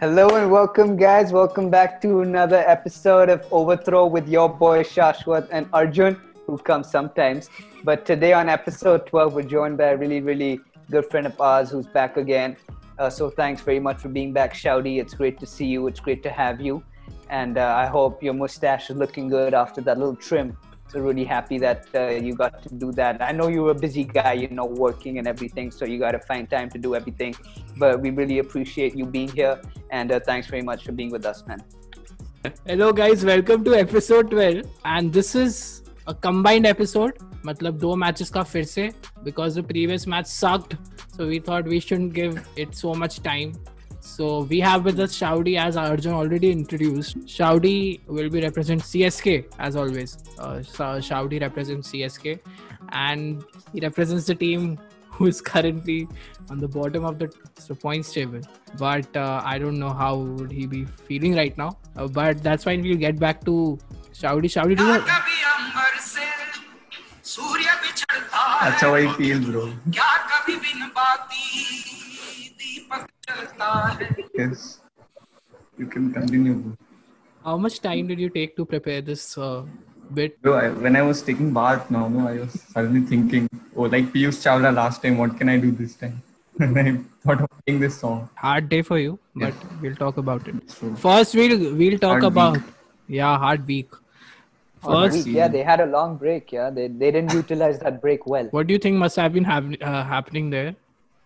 Hello and welcome, guys. Welcome back to another episode of Overthrow with your boy Shashwat and Arjun, who comes sometimes. But today on episode 12, we're joined by a really, really good friend of ours who's back again. Uh, so thanks very much for being back, Shouty. It's great to see you. It's great to have you. And uh, I hope your mustache is looking good after that little trim So really happy that uh, you got to do that. I know you're a busy guy, you know, working and everything, so you got to find time to do everything. But we really appreciate you being here, and uh, thanks very much for being with us, man. Hello guys, welcome to episode 12 and this is a combined episode. मतलब दो matches का फिर से because the previous match sucked. So we thought we shouldn't give it so much time. So we have with us Shaudi as Arjun already introduced. Shaudi will be represent CSK as always. Uh, Shaudi represents CSK and he represents the team who is currently on the bottom of the so points table. But uh, I don't know how would he be feeling right now. Uh, but that's fine. We'll get back to Shaudi. Shaudi, do you That's how I feel, bro. Yes. You can continue. How much time did you take to prepare this uh, bit? Bro, I, when I was taking bath now, no, I was suddenly thinking, oh, like Piyush Chawla last time, what can I do this time? and I thought of playing this song. Hard day for you, but Yeah. we'll talk about it. True. First, we'll we'll talk Hard about week. yeah, hard week. First. Yeah, they had a long break. Yeah, they, they didn't utilize that break well. what do you think must have been hav- uh, happening there,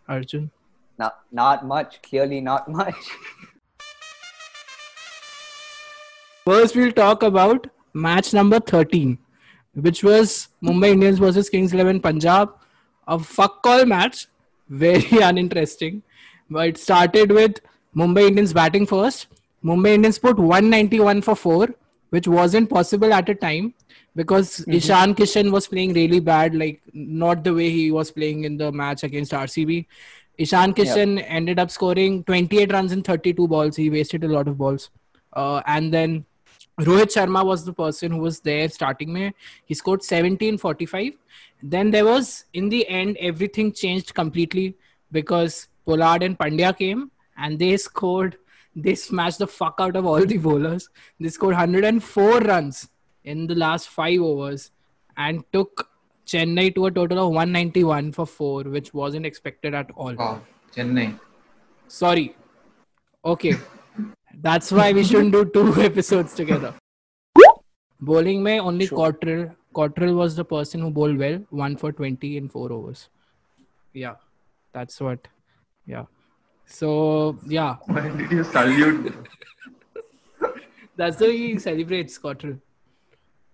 Arjun? Not not much. Clearly, not much. First, we'll talk about match number 13, which was Mumbai Indians versus Kings 11 Punjab. A fuck call match, very uninteresting. But it started with Mumbai Indians batting first. Mumbai Indians put 191 for 4, which wasn't possible at a time because mm-hmm. Ishan Kishan was playing really bad, like not the way he was playing in the match against RCB. Ishan Kishan ended up scoring 28 runs in 32 balls. He wasted a lot of balls. Uh, and then Rohit Sharma was the person who was there starting me. He scored 17 45. Then there was, in the end, everything changed completely because Pollard and Pandya came and they scored, they smashed the fuck out of all the bowlers. They scored 104 runs in the last five overs and took Chennai to a total of 191 for four, which wasn't expected at all. Wow, Chennai. Sorry. Okay. That's why we shouldn't do two episodes together. Bowling में only Sure. Cottrell. Cottrell was the person who bowled well, one for 20 in four overs. Yeah, that's what. Yeah. So, yeah, Why did you salute? that's the way he celebrates Cottrell.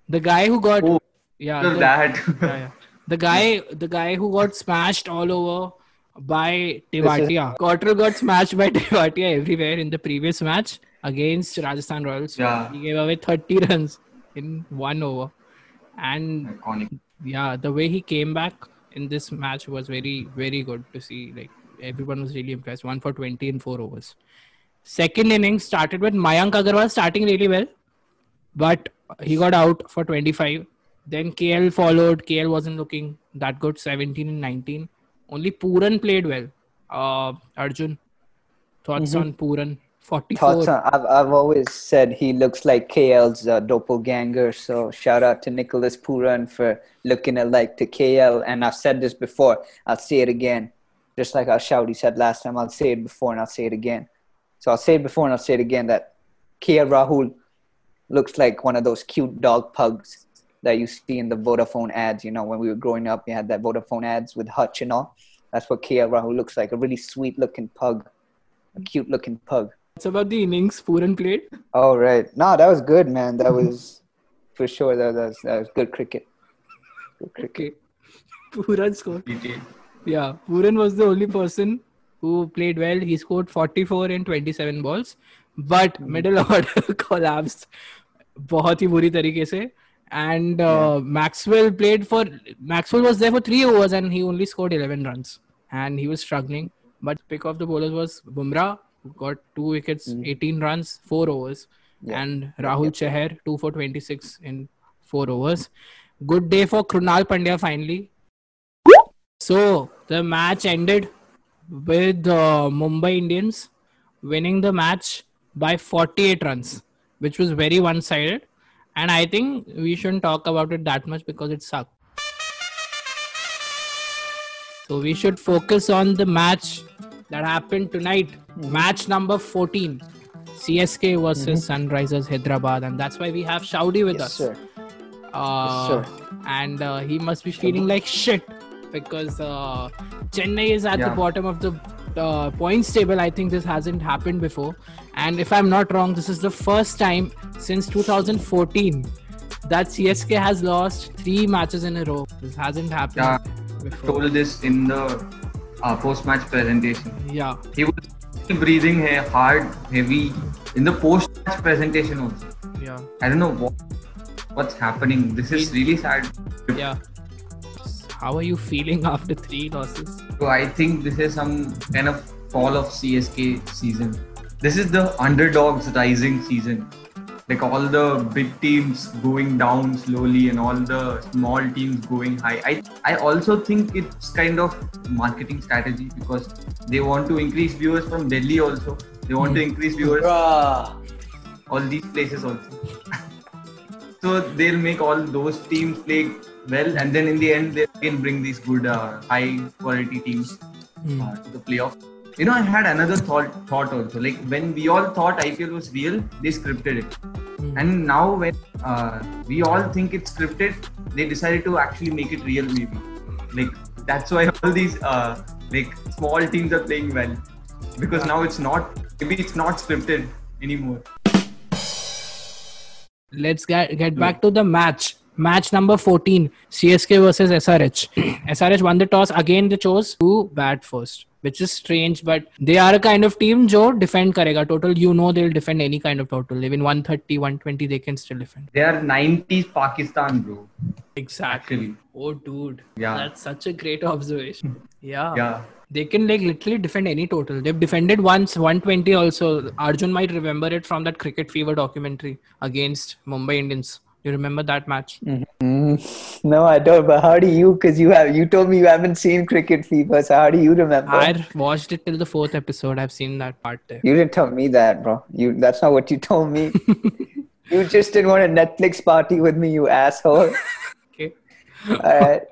The guy who got. Oh, yeah, the- that. yeah, yeah. The guy, the guy who got smashed all over by Tewatia. Cottrell got smashed by Tewatia everywhere in the previous match against Rajasthan Royals. Yeah. He gave away 30 runs in one over. And Iconic. yeah, the way he came back in this match was very, very good to see. Like everyone was really impressed. One for 20 in four overs. Second innings started with Mayank Agarwal starting really well, but he got out for 25. Then KL followed. KL wasn't looking that good, 17 and 19. Only Pooran played well. Uh, Arjun, thoughts on Pooran? 44. Thoughts on, I've, I've always said he looks like KL's uh, doppelganger. So shout out to Nicholas Pooran for looking alike to KL. And I've said this before. I'll say it again. Just like our Shouty said last time, I'll say it before and I'll say it again. So I'll say it before and I'll say it again that KL Rahul looks like one of those cute dog pugs that you see in the Vodafone ads. You know, when we were growing up, you had that Vodafone ads with Hutch and all. That's what KL Rahul looks like a really sweet looking pug, a cute looking pug. It's about the innings Pooran played. Oh, right. No, that was good, man. That was for sure. That, was, that was good cricket. Good cricket. Okay. Pooran scored. Yeah, Pooran was the only person who played well. He scored 44 in 27 balls, but hmm. middle order collapsed बहुत ही बुरी तरीके से and uh, Maxwell played for Maxwell was there for three overs and he only scored 11 runs and he was struggling. But pick of the bowlers was Bumrah, who got two wickets, 18 runs, four overs, Yeah. and Rahul Chahar, two for 26 in four overs. Good day for Krunal Pandya finally. So the match ended with uh, Mumbai Indians winning the match by 48 runs, which was very one sided. And I think we shouldn't talk about it that much because it sucked. So we should focus on the match that happened tonight. Match number 14. CSK versus Sunrisers Hyderabad. And that's why we have Shaudi with Yes, us. sir. Uh, Yes, and uh, he must be feeling like shit because uh, Chennai is at the bottom of the uh, points table. I think this hasn't happened before. And if I'm not wrong, this is the first time since 2014 that CSK has lost three matches in a row. This hasn't happened Yeah. before. Told this in the uh, post-match presentation. Yeah. He was breathing hard, heavy in the post-match presentation also. Yeah. I don't know what what's happening. This is really sad. Yeah. How are you feeling after three losses? So I think this is some kind of fall of CSK season. This is the underdogs rising season. Like all the big teams going down slowly and all the small teams going high. I, I also think it's kind of marketing strategy because they want to increase viewers from Delhi also. They want to hmm. increase viewers Bruh. all these places also. so they'll make all those teams play well, and then in the end they can bring these good, uh, high quality teams Hmm. uh, to the playoff. You know, I had another thought thought also. Like when we all thought IPL was real, they scripted it, Hmm. and now when uh, we all think it's scripted, they decided to actually make it real. Maybe like that's why all these uh, like small teams are playing well because now it's not maybe it's not scripted anymore. let's get get back to the match. Match number 14, CSK versus SRH. SRH won the toss. Again, they chose to bat first, which is strange, but they are a kind of team jo defend karega. Total, you know they'll defend any kind of total. Even 130, 120, they can still defend. They are 90s Pakistan, bro. Exactly. Actually, Oh, dude. Yeah. That's such a great observation. Yeah. yeah. They can like literally defend any total. They've defended once 120 also. Arjun might remember it from that Cricket Fever documentary against Mumbai Indians. You remember that match? Mm, no, I don't. But how do you? Because you have. You told me you haven't seen Cricket Fever. So how do you remember? I watched it till the fourth episode. I've seen that part there. You didn't tell me that, bro. You. That's not what you told me. you just didn't want a Netflix party with me, you asshole. Okay. All right.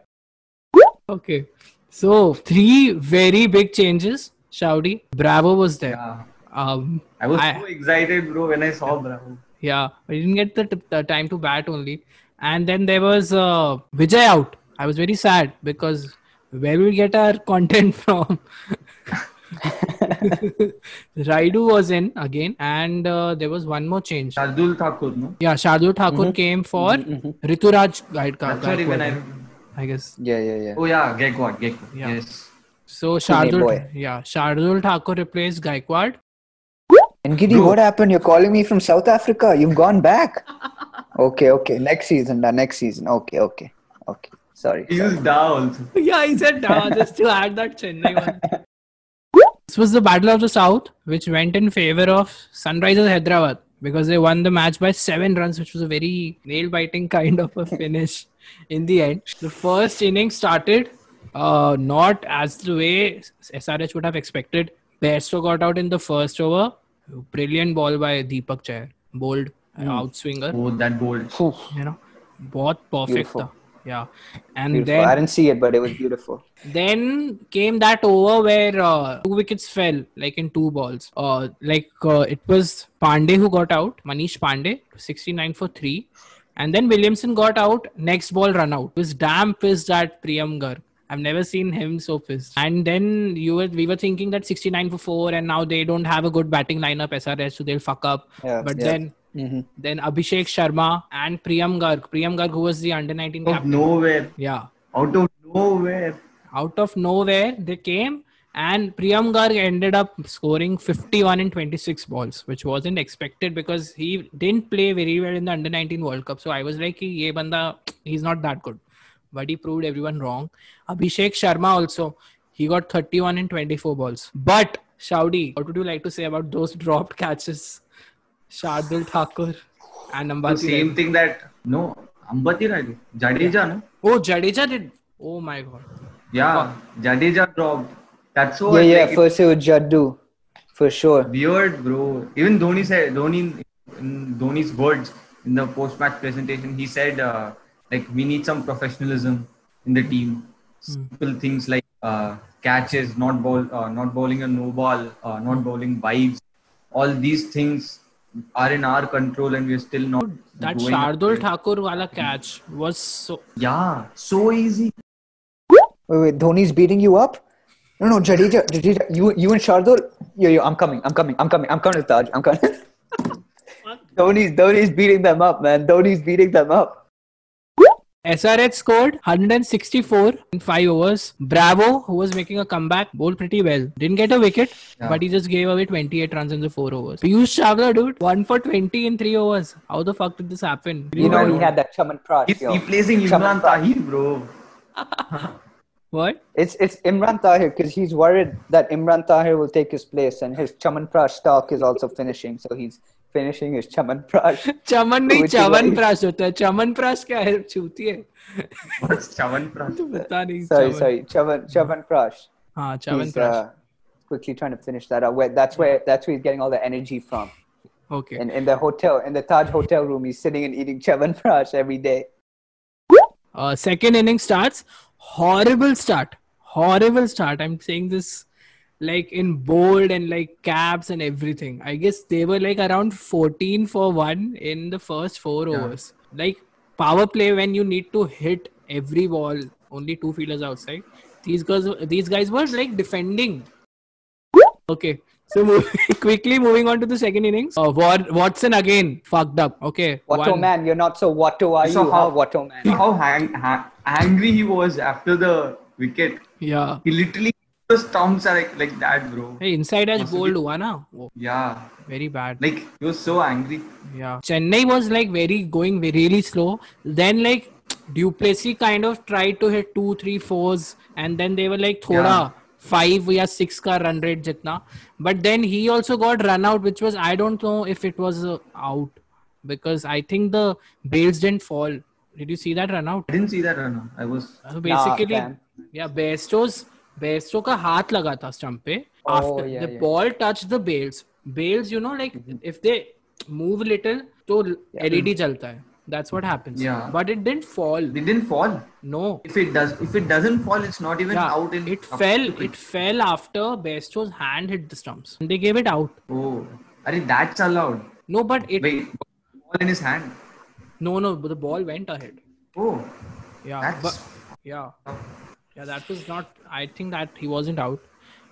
Okay. So three very big changes. Shaudi, Bravo was there. Yeah. Um, I was I- so excited, bro, when I saw Bravo. Yeah, we didn't get the, t- the time to bat only. And then there was uh, Vijay out. I was very sad because where will we get our content from? Rayudu was in again, and uh, there was one more change. Shardul Thakur, no? Yeah, Shardul Thakur came for Rituraj Guide That's what even I. I guess. Yeah, yeah, yeah. Oh yeah, Gaikwad, Gaikwad. Yeah. Yes. So boy. Shardul, yeah, Shardul Thakur replaced Gaikwad. And Ngidi, Bro. what happened? You're calling me from South Africa. You've gone back. okay, okay. Next season, uh, next season. Okay, okay, okay. Sorry. He sorry. used Da also. yeah, he said "Nah, just to add that Chennai one. This was the Battle of the South, which went in favor of Sunrisers Hyderabad because they won the match by seven runs, which was a very nail biting kind of a finish in the end. The first inning started uh, not as the way SRH would have expected. Bairstow got out in the first over brilliant ball by Deepak Chahar, bold mm. outswinger. Oh, that bold! You know, both perfect beautiful. Yeah, and beautiful. then I didn't see it, but it was beautiful. Then came that over where uh, two wickets fell, like in two balls. Uh, like uh, it was Pandey who got out, Manish Pandey, 69 for three. And then Williamson got out, next ball run out. It was damn pissed at Priyam Garg I've never seen him so pissed. And then you were, we were thinking that 69 for four, and now they don't have a good batting lineup, SRS, so they'll fuck up. Yeah, but yeah. then hmm then Abhishek Sharma and Priyam Garg. Priyam Garg, who was the under 19 Out of captain. nowhere. Yeah Out of nowhere. out of nowhere they came and Priyam Garg ended up scoring 51 in 26 balls which wasn't expected because he didn't play very well in the under 19 world cup so i was like "Ki ye banda he's not that good but he proved everyone wrong abhishek sharma also he got 31 in 24 balls but shaudi what would you like to say about those dropped catches shardul thakur and The ambati same Rayudu? thing that no Ambati Rayudu, Jadeja, no? oh jadeja did oh my god Yeah, Jadeja dropped. That's so. Yeah, what. yeah. like, First it was Jaddu. For sure. Weird, bro. Even Dhoni said, Dhoni, in Dhoni's words in the post-match presentation, he said, uh, like, we need some professionalism in the team. Simple things like uh, catches, not ball, uh, not bowling a no ball, uh, not bowling wides. All these things are in our control, and we're still not. That Shardul. Thakur wala catch was so. Yeah, so easy. Wait, wait, Dhoni's beating you up? No, no, Jadeja, Jadeja, you, you and Shardul. Yo, yo, I'm coming, I'm coming, I'm coming, I'm coming, Taj, I'm coming. Dhoni's, Dhoni's beating them up, man. Dhoni's beating them up. SRH scored 164 in 5 overs. Bravo, who was making a comeback, bowled pretty well. Didn't get a wicket, Yeah. but he just gave away 28 runs in the 4 overs. Piyush Chawla, dude, 1 for 20 in 3 overs. How the fuck did this happen? You know, I he had that Chaman Prash. He's yo. replacing Chaman Imran Tahir, bro. What? It's it's Imran Tahir because he's worried that Imran Tahir will take his place and his Chaman Prash stock is also finishing. So he's finishing his Chaman Prash. चमन नहीं Which is Chaman why- प्राश होता है चमन प्राश क्या है छूती है What's Chavan Pras? पता नहीं sorry, चमन- sorry, Chaman Chaman Prash. हाँ चमन He's प्राश uh, quickly trying to finish that up. Where that's where that's where he's getting all the energy from. okay In in the hotel, in the Taj hotel room, he's sitting and eating Chaman Prash every day. uh, second inning starts horrible start horrible start i'm saying this like in bold and like caps and everything i guess they were like around 14 for 1 in the first four Yeah. overs like power play when you need to hit every ball only two fielders outside these guys these guys were like defending okay so move, quickly moving on to the second innings uh, Wat- watson again fucked up okay Watto one- man, you're not so Watto, are So you? how- Huh, Watto man. How hang, ha- angry he was after the wicket. yeah He literally the stumps are like, like that, bro. hey inside edge Must be- bold hua na Wo- Yeah, very bad like he was so angry. Yeah. Chennai was like very going ve- really slow. Then like du Plessis kind of tried to hit two, three, fours, and then they were like thoda Yeah. five या six का run rate jitna. But then he also got run out, which was I don't know if it was uh, out because I think the bails didn't fall. Did you see that run out? I didn't see that run. Out. I was So basically, Bairstow का हाथ लगा था stump पे. Oh, the yeah. ball touched the bails. Bails, you know, like if they move little, तो LED जलता है. That's what happens. Yeah. But it didn't fall. they didn't fall. No. If it does, if it doesn't fall, it's not even Yeah, out in. it fell. to It fell after Bairstow's hand hit the stumps. And they gave it out. Oh, Are that's allowed. No, but it Wait, ball in his hand. no no. But the ball went ahead. Oh, Yeah. that's But yeah. Yeah, that was not. I think that he wasn't out,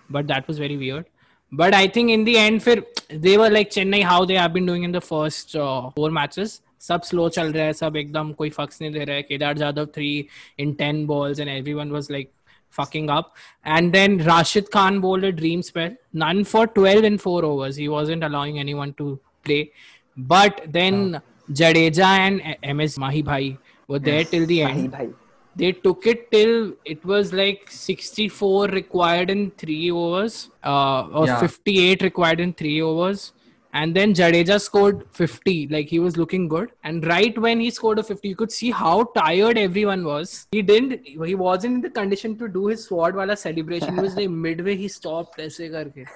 but that was very weird. But I think in the end, फिर they were like Chennai how they have been doing in the first uh, four matches. सब slow चल रहा है सब एकदम कोई फक्स नहीं दे रहा है Kedar Jadhav three in ten balls and everyone was like fucking up. And then Rashid Khan bowled a dream spell, none for 12 in four overs. He wasn't allowing anyone to play. But then Jadeja and MS Mahi Bhai were there till the end Bhai, bhai. they took it till it was like 64 required in three overs uh, or Yeah. 58 required in three overs. And then jadeja scored 50 like he was looking good. And right when he scored a 50 you could see how tired everyone was. He didn't he wasn't in the condition to do his sword wala celebration. He was like midway he stopped aise karke.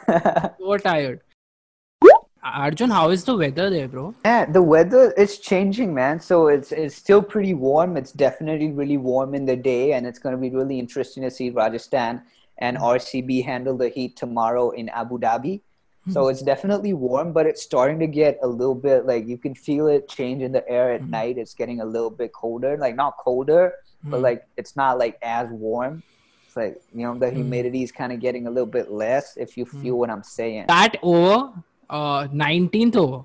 So tired arjun how is the weather there bro Yeah, the weather is changing, man. So it's it's still pretty warm. It's definitely really warm in the day, and it's going to be really interesting to see Rajasthan and hmm. RCB handle the heat tomorrow in Abu Dhabi. Hmm. So it's definitely warm, but it's starting to get a little bit like you can feel it change in the air at hmm. night. It's getting a little bit colder, like not colder, but like it's not like as warm. It's like you know the humidity is kind of getting a little bit less. If you feel what I'm saying. that over uh 19th over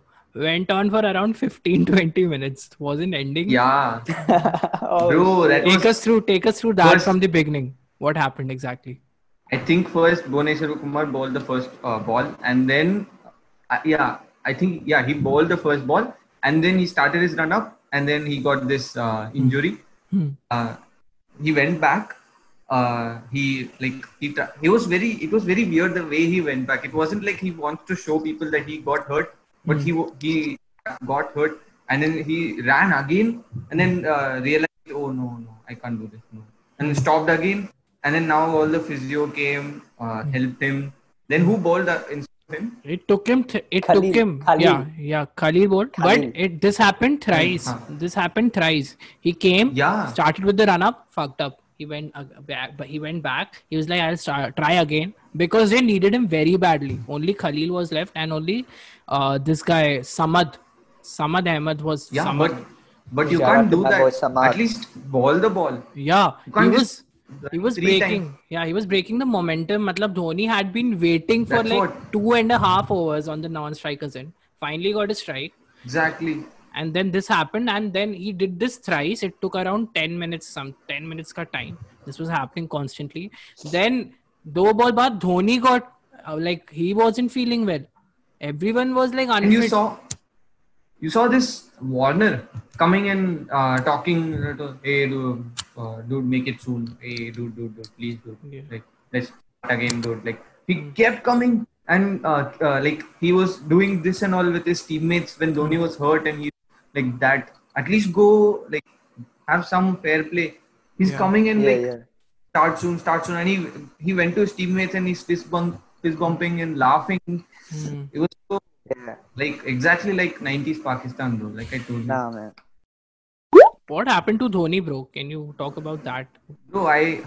went on for around 15 20 minutes wasn't ending yeah, oh, bro. That take was. us through take us through that First- from the beginning what happened exactly I think first Bhuvneshwar Kumar bowled the first uh, ball, and then uh, yeah, I think yeah he bowled the first ball, and then he started his run up, and then he got this uh, injury. Hmm. Uh, he went back. Uh, he like he tra- he was very it was very weird the way he went back. It wasn't like he wants to show people that he got hurt, but he he got hurt, and then he ran again, and then uh, realized oh no no I can't do this no, and then stopped again, and then now all the physio came uh, helped him. Then who bowled the in- him? It took him. Th- it Khalil, took him. Khalil. Yeah, yeah. Khalil bowled, Khalil. but it this happened thrice. Huh. This happened thrice. He came, Yeah. started with the run up, fucked up. He went uh, back, but he went back. He was like, "I'll start, try again," because they needed him very badly. Only Khalil was left, and only uh, this guy Samad, Samad Ahmed was. Yeah, Samad. but but you Shout out can't do that. At least ball the ball. Yeah, he was. He was breaking. times. Yeah, he was breaking the momentum. Matlab Dhoni had been waiting for That's like what- two and a half overs on the non-strikers end. Finally got a strike. Exactly. And then this happened and then he did this thrice. It took around 10 minutes some 10 minutes ka time. This was happening constantly. Then do ball baad dhoni got uh, like he wasn't feeling well. Everyone was like And you saw you saw this Warner coming and uh, talking to, hey dude, uh, dude make it soon. Hey dude dude, dude please dude. Yeah. like let's start again dude. Like he kept coming and uh, uh, like he was doing this and all with his teammates when Dhoni was hurt and he like that at least go like have some fair play he's Yeah. coming and Yeah, like yeah. start soon start soon and he he went to his teammates and he's fist bump fist bumping and laughing Hmm. it was so Yeah. like exactly like 90s Pakistan, bro. Like I told you, Nah, man. what happened to dhoni bro can you talk about that bro. I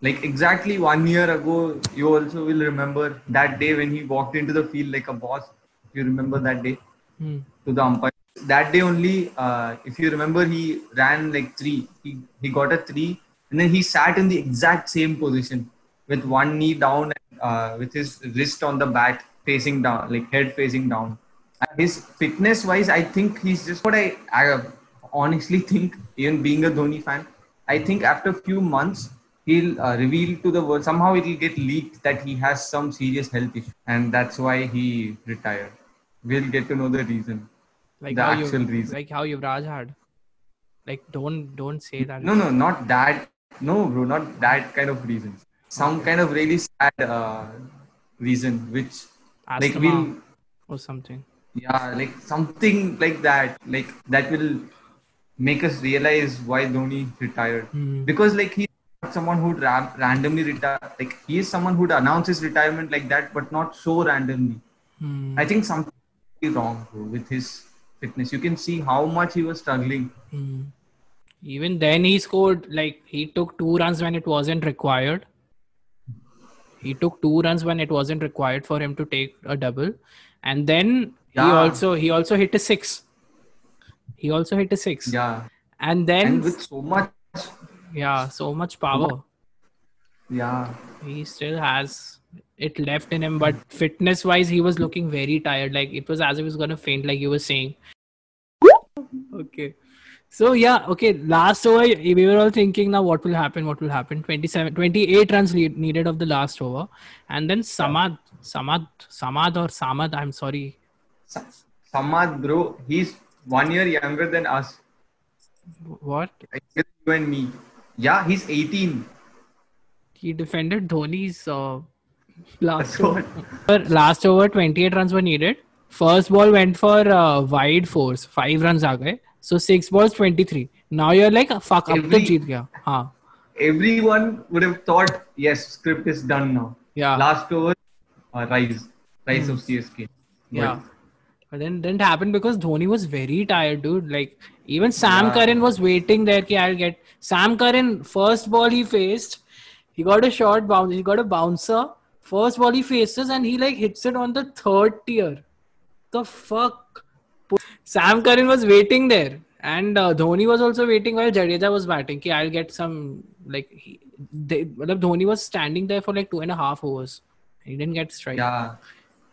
like exactly one year ago. You also will remember that day when he walked into the field like a boss. If you remember that day Hmm. to the umpire. That day only, uh, if you remember, he ran like three. He he got a three, and then he sat in the exact same position with one knee down, uh, with his wrist on the bat facing down, like head facing down. And his fitness wise, I think he's just what I, I honestly think. Even being a Dhoni fan, I think after a few months he'll uh, reveal to the world. Somehow it'll get leaked that he has some serious health issue, and that's why he retired. We'll get to know the reason. Like The how actual you reason. like how yuvraj had like don't don't say that No, no, not that. No, bro, not that kind of reason. Some kind of really sad uh, reason, which like Asthma will or something yeah, like something like that, like that will make us realize why Dhoni retired. Hmm. Because like he's not someone who'd ra- randomly retire. Like he is someone who'd announce his retirement like that, but not so randomly. Hmm. I think something wrong bro, with his fitness. You can see how much he was struggling. Hmm. Even then, he scored like he took two runs when it wasn't required. He took two runs when it wasn't required for him to take a double, and then he also he also hit a six. He also hit a six, Yeah, and then and with so much, yeah, so much power. yeah. He still has it left in him, but fitness wise, he was looking very tired. Like it was as if he was gonna faint, like you were saying. Okay. So yeah, okay. Last over, we were all thinking now what will happen, what will happen. 27, 28 runs lead, needed of the last over, and then Samad, Samad, Samad or Samad. I'm sorry. Samad, bro, he's one year younger than us. What You and me. Yeah, he's 18. he defended Dhoni's uh, Last over. last over 28 runs were needed. First ball went for uh, wide force. Five runs aa gaye. So six balls 23. Now you're like fuck Every, ab tak jeet gaya. Everyone would have thought yes script is done now. Yeah. Last over uh, rise rise of hmm. CSK. Yeah. But then didn't happen because Dhoni was very tired, dude. Like even Sam yeah. Curran was waiting there. Ki I'll get Sam Curran first ball he faced. He got a short bounce. He got a bouncer First ball he faces and he like hits it on the third tier. The fuck. Sam Curran was waiting there, and uh, Dhoni was also waiting while Jadeja was batting. Ki I'll get some like he, they, Dhoni was standing there for like two and a half overs. He didn't get strike. Yeah.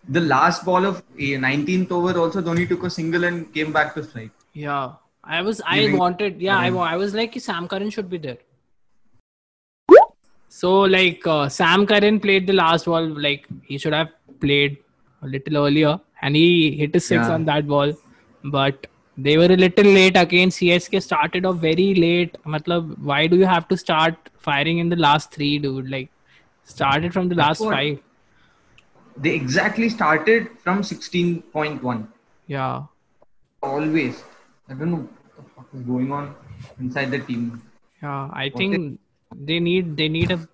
The last ball of 19th over also Dhoni took a single and came back to strike. Yeah, I was. I wanted. Yeah, I, I was like, Sam Curran should be there. So like uh, Sam Curran played the last ball. Like he should have played a little earlier, and he hit a six Yeah. on that ball. But they were a little late again. CSK started off very late. Matlab, why do you have to start firing in the last three, dude? Like started from the last five. They exactly started from 16.1. Yeah. Always. I don't know what the fuck is going on inside the team. Yeah, I What think they need they need a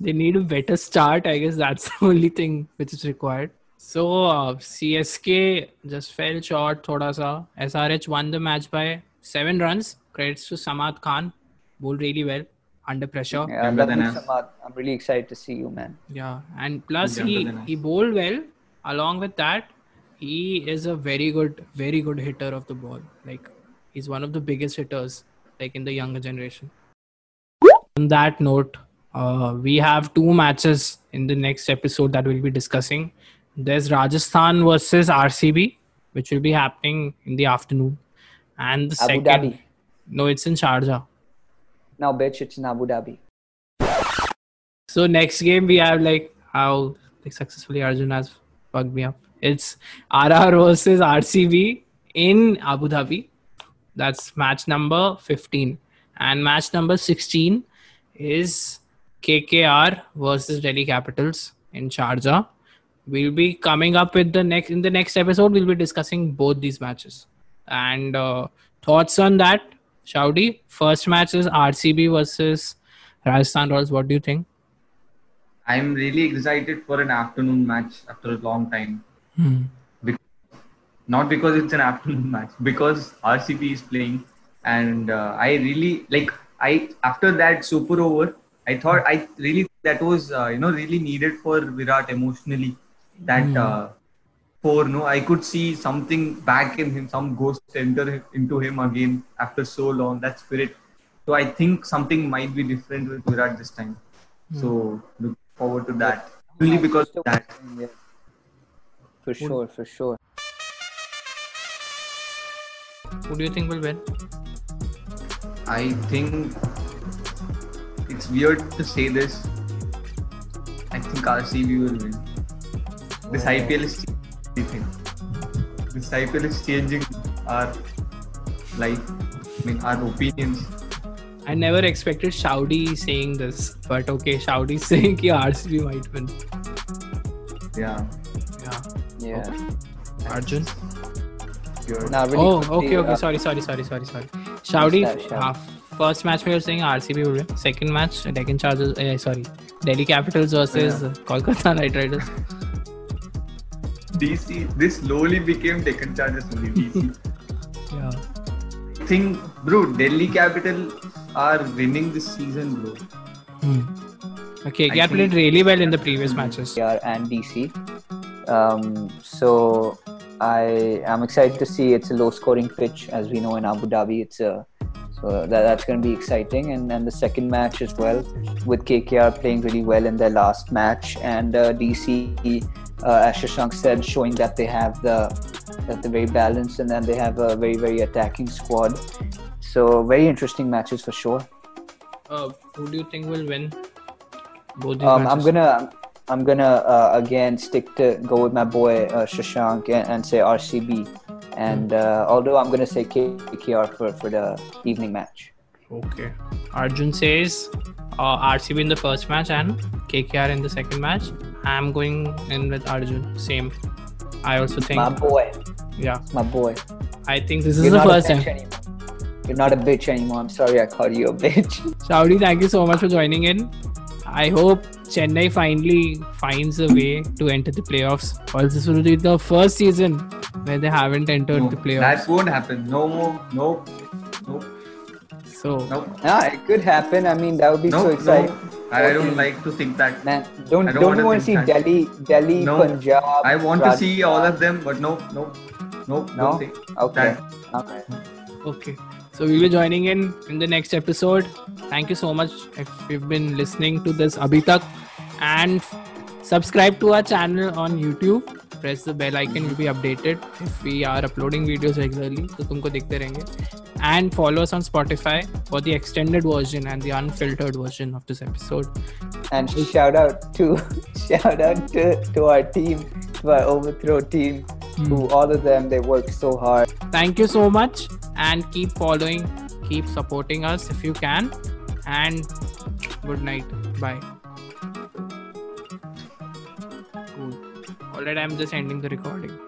they need a better start. I guess that's the only thing which is required. So uh, CSK just fell short thoda sa. SRH won the match by seven runs. Credits to Samad Khan. Bowled really well under pressure. Yeah, Younger lovely, than. Samad. I'm really excited to see you, man. Yeah, and plus Younger he he bowled well. Along with that, he is a very good, very good hitter of the ball. Like he's one of the biggest hitters, like in the younger generation. On that note, uh, we have two matches in the next episode that we'll be discussing. There's Rajasthan versus RCB, which will be happening in the afternoon, and the Abu second. Dhabi. No, it's in Sharjah. Now, bitch, it's in Abu Dhabi. So next game we have like how like, successfully Arjun has fucked me up. It's RR versus RCB in Abu Dhabi. That's match number 15. And match number 16 is KKR versus Delhi Capitals in Sharjah. We'll be coming up with the next in the next episode. We'll be discussing both these matches and uh, thoughts on that. Shaudi, first match is RCB versus Rajasthan Royals. What do you think? I'm really excited for an afternoon match after a long time. Not because it's an afternoon match, because RCB is playing, and uh, I really like. I after that super over, I thought I really that was uh, you know really needed for Virat emotionally. That uh, for no, I could see something back in him, some ghost enter into him again after so long. That spirit. So I think something might be different with Virat this time. So look forward to that. Really because of that. Yeah. For sure, for sure. Who do you think will win? I think it's weird to say this. I think RCB will win. This IPL is changing everything. This IPL is changing our life, I mean, our opinions. I never expected Shaudi saying this, but okay, Shaudi saying कि RCB might win. Yeah. Yeah. Yeah. Arjun. Weird. Now, really Oh, quickly, okay, okay. uh, Sorry, sorry, sorry, sorry, sorry. Shaudi. that, Shaudi? Uh, first match we were saying RCB will win. Second match, Deccan Chargers. Uh, sorry, Delhi Capitals versus Kolkata Knight Riders. DC, this slowly became Deccan Chargers only. DC. Yeah. I think, bro, Delhi Capital are winning this season, bro. Hmm. Okay, they played really well in the previous matches. KKR and DC. Um, so I am excited to see it's a low scoring pitch as we know in Abu Dhabi. It's a so that, that's going to be exciting. And and the second match as well with KKR playing really well in their last match and uh, DC, uh, as Shashank said, showing that they have the that they're very balanced and then they have a very very attacking squad. So very interesting matches for sure. Uh, who do you think will win? Both Um, I'm gonna I'm gonna uh, again stick to go with my boy uh, Shashank and, and say RCB, and uh, although I'm gonna say KKR for for the evening match. Okay. Arjun says uh, RCB in the first match and KKR in the second match. I'm going in with Arjun. Same. I also think. My boy, Yeah. my boy. I think this is You're the first time. anymore. You're not a bitch anymore. I'm sorry I called you a bitch. Shaudi, thank you so much for joining in. I hope Chennai finally finds a way to enter the playoffs. Or this will be the first season where they haven't entered No, the playoffs. that won't happen. No more. Nope. Nope. So Nope. nah, it could happen. I mean, that would be No, so no, exciting. I don't like to think that. Man, don't I don't, don't wanna you want to see think that. Delhi, Delhi, No, Punjab? I want to see all of them, but no, no, no, No? Okay. that. Okay. Okay. So we'll be joining in in the next episode. Thank you so much if you've been listening to this abhi tak. And subscribe to our channel on YouTube. Press the bell icon, you'll be updated if we are uploading videos regularly. So तुमको दिखते रहेंगे. And follow us on Spotify for the extended version and the unfiltered version of this episode. And shout out to shout out to, to our team, to our overthrow team, who all of them they work so hard. Thank you so much and keep following, keep supporting us if you can. And good night. Bye. Cool. Alright, I'm just ending the recording.